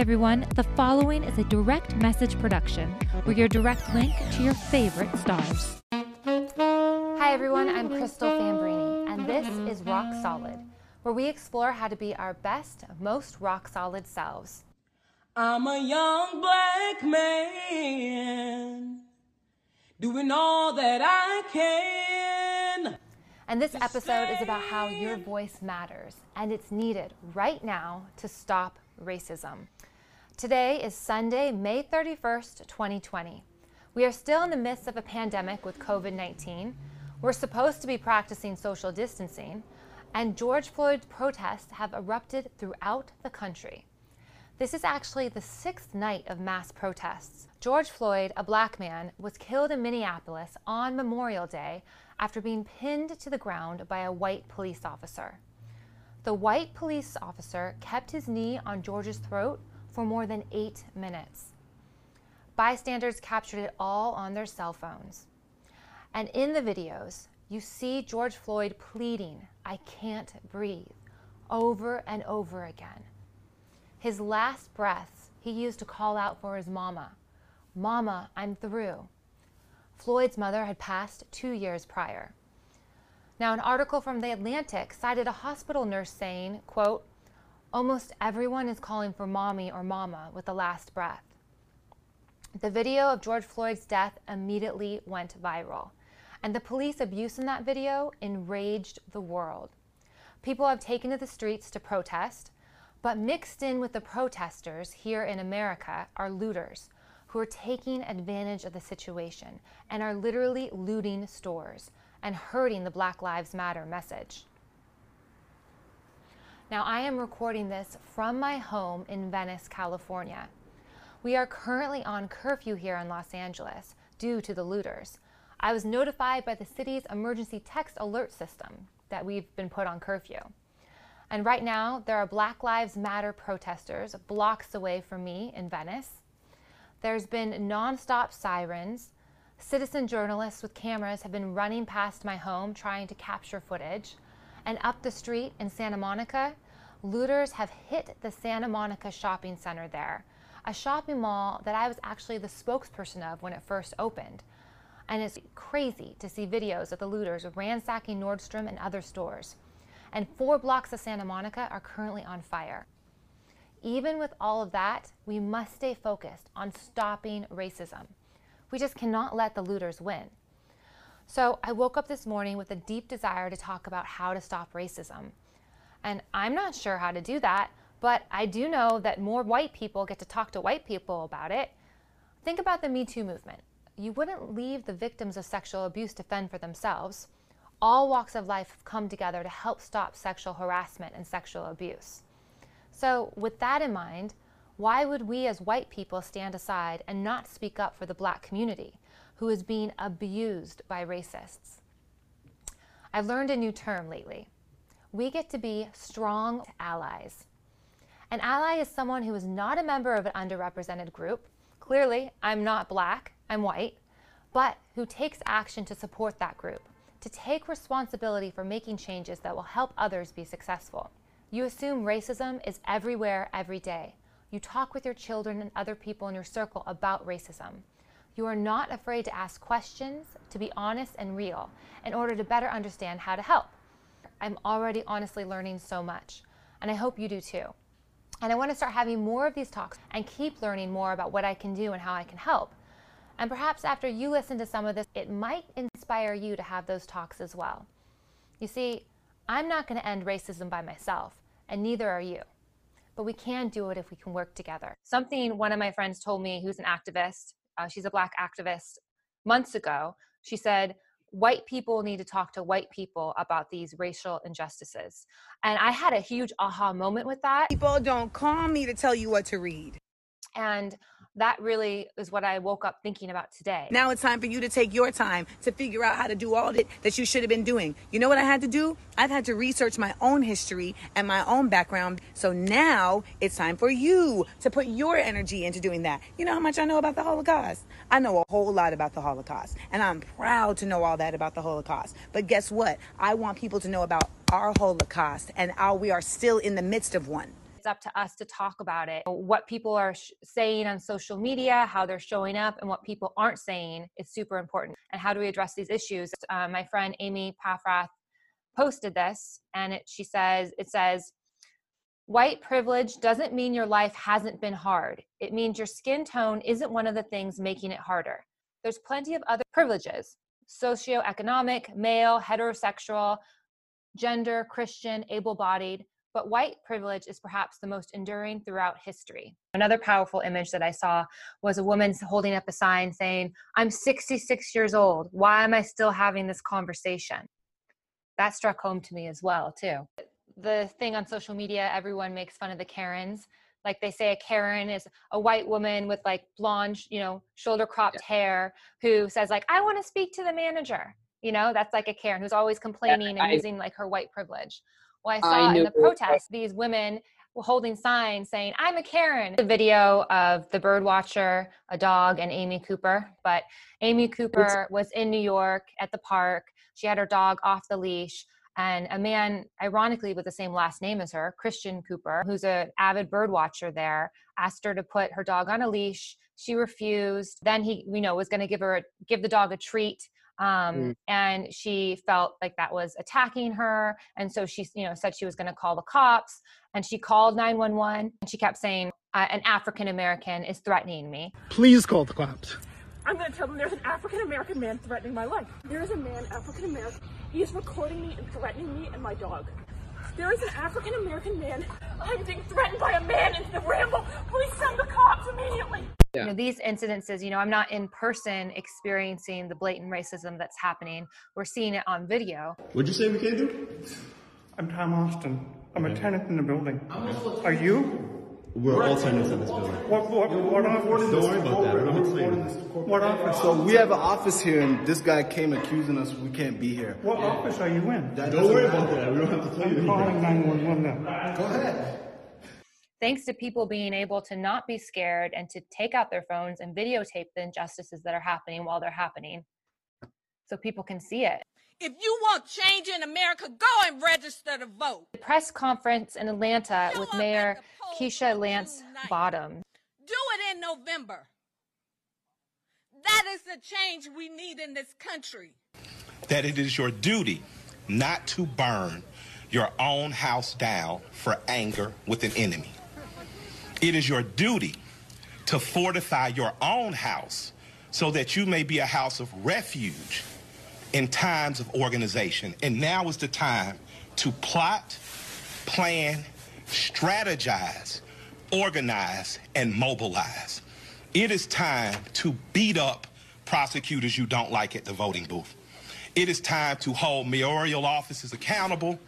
Hi, everyone. The following is a direct message production with your direct link to your favorite stars. Hi, everyone. I'm Crystal Fambrini, and this is Rock Solid, where we explore how to be our best, most rock solid selves. I'm a young black man doing all that I can. And this episode is about how your voice matters, and it's needed right now to stop racism. Today is Sunday, May 31st, 2020. We are still in the midst of a pandemic with COVID 19. We're supposed to be practicing social distancing, and George Floyd's protests have erupted throughout the country. This is actually the sixth night of mass protests. George Floyd, a black man, was killed in Minneapolis on Memorial Day after being pinned to the ground by a white police officer. The white police officer kept his knee on George's throat for more than eight minutes. Bystanders captured it all on their cell phones. And in the videos, you see George Floyd pleading, I can't breathe, over and over again. His last breaths he used to call out for his mama, Mama, I'm through. Floyd's mother had passed two years prior. Now, an article from The Atlantic cited a hospital nurse saying, quote, almost everyone is calling for mommy or mama with the last breath. The video of George Floyd's death immediately went viral, and the police abuse in that video enraged the world. People have taken to the streets to protest, but mixed in with the protesters here in America are looters who are taking advantage of the situation and are literally looting stores and hurting the Black Lives Matter message. Now, I am recording this from my home in Venice, California. We are currently on curfew here in Los Angeles due to the looters. I was notified by the city's emergency text alert system that we've been put on curfew. And right now, there are Black Lives Matter protesters blocks away from me in Venice. There's been nonstop sirens, Citizen journalists with cameras have been running past my home trying to capture footage. And up the street in Santa Monica, looters have hit the Santa Monica shopping center there, a shopping mall that I was actually the spokesperson of when it first opened. And it's crazy to see videos of the looters ransacking Nordstrom and other stores. And four blocks of Santa Monica are currently on fire. Even with all of that, we must stay focused on stopping racism. We just cannot let the looters win. So I woke up this morning with a deep desire to talk about how to stop racism. And I'm not sure how to do that, but I do know that more white people get to talk to white people about it. Think about the Me Too movement. You wouldn't leave the victims of sexual abuse to fend for themselves. All walks of life have come together to help stop sexual harassment and sexual abuse. So, with that in mind, why would we as white people stand aside and not speak up for the black community who is being abused by racists? I've learned a new term lately. We get to be strong allies. An ally is someone who is not a member of an underrepresented group. Clearly, I'm not black, I'm white, but who takes action to support that group, to take responsibility for making changes that will help others be successful. You assume racism is everywhere every day. You talk with your children and other people in your circle about racism. You are not afraid to ask questions, to be honest and real, in order to better understand how to help. I'm already honestly learning so much, and I hope you do too. And I want to start having more of these talks and keep learning more about what I can do and how I can help. And perhaps after you listen to some of this, it might inspire you to have those talks as well. You see, I'm not going to end racism by myself, and neither are you but we can do it if we can work together. Something one of my friends told me, who's an activist, uh, she's a black activist, months ago, she said, white people need to talk to white people about these racial injustices. And I had a huge aha moment with that. People don't call me to tell you what to read. And that really is what I woke up thinking about today. Now it's time for you to take your time to figure out how to do all that, that you should have been doing. You know what I had to do? I've had to research my own history and my own background. So now it's time for you to put your energy into doing that. You know how much I know about the Holocaust? I know a whole lot about the Holocaust, and I'm proud to know all that about the Holocaust. But guess what? I want people to know about our Holocaust and how we are still in the midst of one. It's up to us to talk about it. What people are sh- saying on social media, how they're showing up, and what people aren't saying is super important. And how do we address these issues? Uh, my friend Amy Paffrath posted this, and it, she says, it says, White privilege doesn't mean your life hasn't been hard. It means your skin tone isn't one of the things making it harder. There's plenty of other privileges socioeconomic, male, heterosexual, gender, Christian, able bodied, but white privilege is perhaps the most enduring throughout history. Another powerful image that I saw was a woman holding up a sign saying, I'm 66 years old. Why am I still having this conversation? That struck home to me as well, too. The thing on social media, everyone makes fun of the Karens. Like they say, a Karen is a white woman with like blonde, you know, shoulder cropped yeah. hair who says, like, I want to speak to the manager. You know, that's like a Karen who's always complaining and using like her white privilege. Well, I saw I in the protest these women holding signs saying, I'm a Karen. The video of the bird watcher, a dog, and Amy Cooper. But Amy Cooper was in New York at the park. She had her dog off the leash. And a man, ironically, with the same last name as her, Christian Cooper, who's an avid bird watcher there, asked her to put her dog on a leash. She refused. Then he, you know, was going to give her give the dog a treat um, mm. and she felt like that was attacking her and so she you know said she was going to call the cops and she called 911 and she kept saying uh, an african american is threatening me please call the cops i'm going to tell them there's an african american man threatening my life there's a man african american he is recording me and threatening me and my dog there is an African American man. I'm being threatened by a man in the ramble. Please send the cops immediately. Yeah. You know, these incidences, you know, I'm not in person experiencing the blatant racism that's happening. We're seeing it on video. What'd you say we can't do? I'm Tom Austin. I'm a tenant in the building. Are you? We're all tenants in this building. What, what, what office? Don't worry about that. don't have What office? So we have an office here, and this guy came accusing us we can't be here. What office are you in? That don't worry about that. We don't have to tell you. I'm calling 911 now. Go ahead thanks to people being able to not be scared and to take out their phones and videotape the injustices that are happening while they're happening so people can see it. If you want change in America, go and register to vote. The press conference in Atlanta Show with Mayor Keisha Lance Bottoms. Do it in November. That is the change we need in this country. That it is your duty not to burn your own house down for anger with an enemy. It is your duty to fortify your own house so that you may be a house of refuge in times of organization. And now is the time to plot, plan, strategize, organize, and mobilize. It is time to beat up prosecutors you don't like at the voting booth. It is time to hold mayoral offices accountable,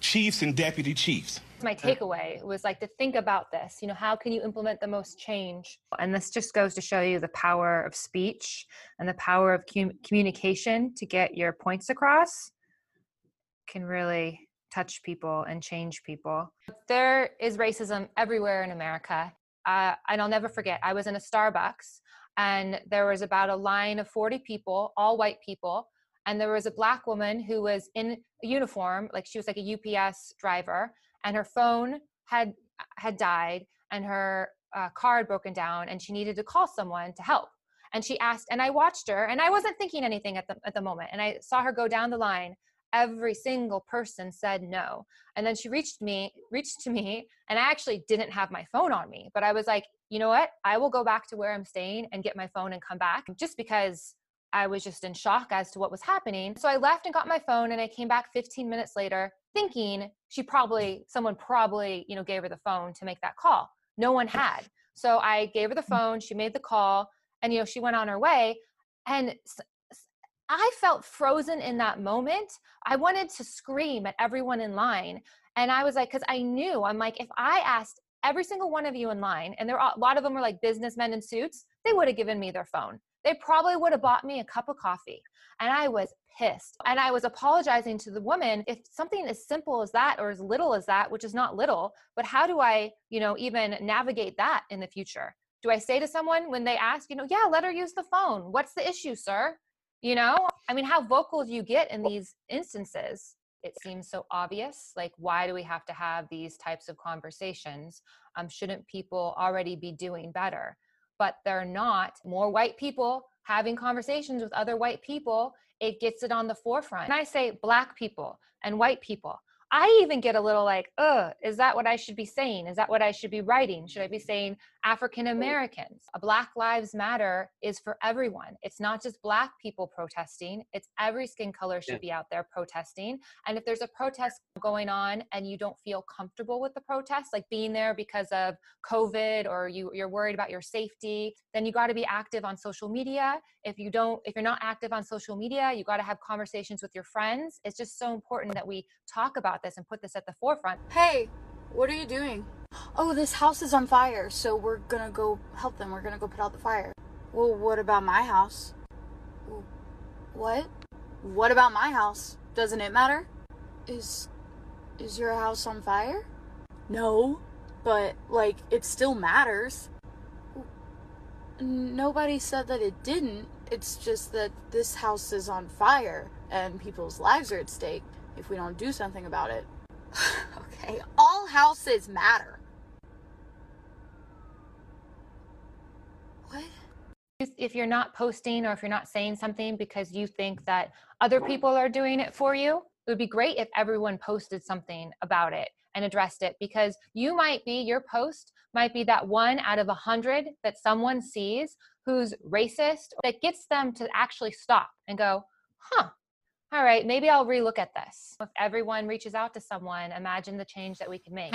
chiefs and deputy chiefs my takeaway was like to think about this you know how can you implement the most change? And this just goes to show you the power of speech and the power of com- communication to get your points across can really touch people and change people. There is racism everywhere in america. Uh, and i'll never forget i was in a starbucks and there was about a line of 40 people all white people and there was a black woman who was in a uniform like she was like a ups driver and her phone had had died and her uh, car had broken down and she needed to call someone to help. And she asked and i watched her and i wasn't thinking anything at the, at the moment and i saw her go down the line. Every single person said no. And then she reached me reached to me and i actually didn't have my phone on me but i was like you know what? I will go back to where i'm staying and get my phone and come back just because i was just in shock as to what was happening. So i left and got my phone and i came back 15 minutes later thinking she probably someone probably you know gave her the phone to make that call. No one had. So i gave her the mm. phone she made the call and you know she went on her way. And i felt frozen in that moment. I wanted to scream at everyone in line and i was like because i knew i'm like if i asked every single one of you in line and there are a lot of them were like businessmen in suits they would have given me their phone they probably would have bought me a cup of coffee and i was pissed. And I was apologizing to the woman if something as simple as that or as little as that, which is not little, but how do I, you know, even navigate that in the future? Do I say to someone when they ask, you know, yeah, let her use the phone. What's the issue, sir? You know, I mean, how vocal do you get in these instances? it seems so obvious. Like, why do we have to have these types of conversations? Um, shouldn't people already be doing better? But they're not. More white people having conversations with other white people, it gets it on the forefront. And I say black people and white people. I even get a little like, ugh, is that what I should be saying? Is that what I should be writing? Should I be saying African Americans? A Black Lives Matter is for everyone. It's not just Black people protesting, it's every skin color should yeah. be out there protesting. And if there's a protest going on and you don't feel comfortable with the protest, like being there because of COVID or you, you're worried about your safety, then you got to be active on social media. If you don't, if you're not active on social media, you got to have conversations with your friends. It's just so important that we talk about this and put this at the forefront. Hey, what are you doing? Oh, this house is on fire, so we're gonna go help them. We're gonna go put out the fire. Well, what about my house? What? What about my house? Doesn't it matter? Is is your house on fire? No, but like it still matters. Nobody said that it didn't. It's just that this house is on fire and people's lives are at stake if we don't do something about it. okay, all houses matter. What? If you're not posting or if you're not saying something because you think that other people are doing it for you, it would be great if everyone posted something about it and addressed it because you might be, your post might be that one out of a hundred that someone sees who's racist that gets them to actually stop and go, huh, all right, maybe I'll relook at this. If everyone reaches out to someone, imagine the change that we can make.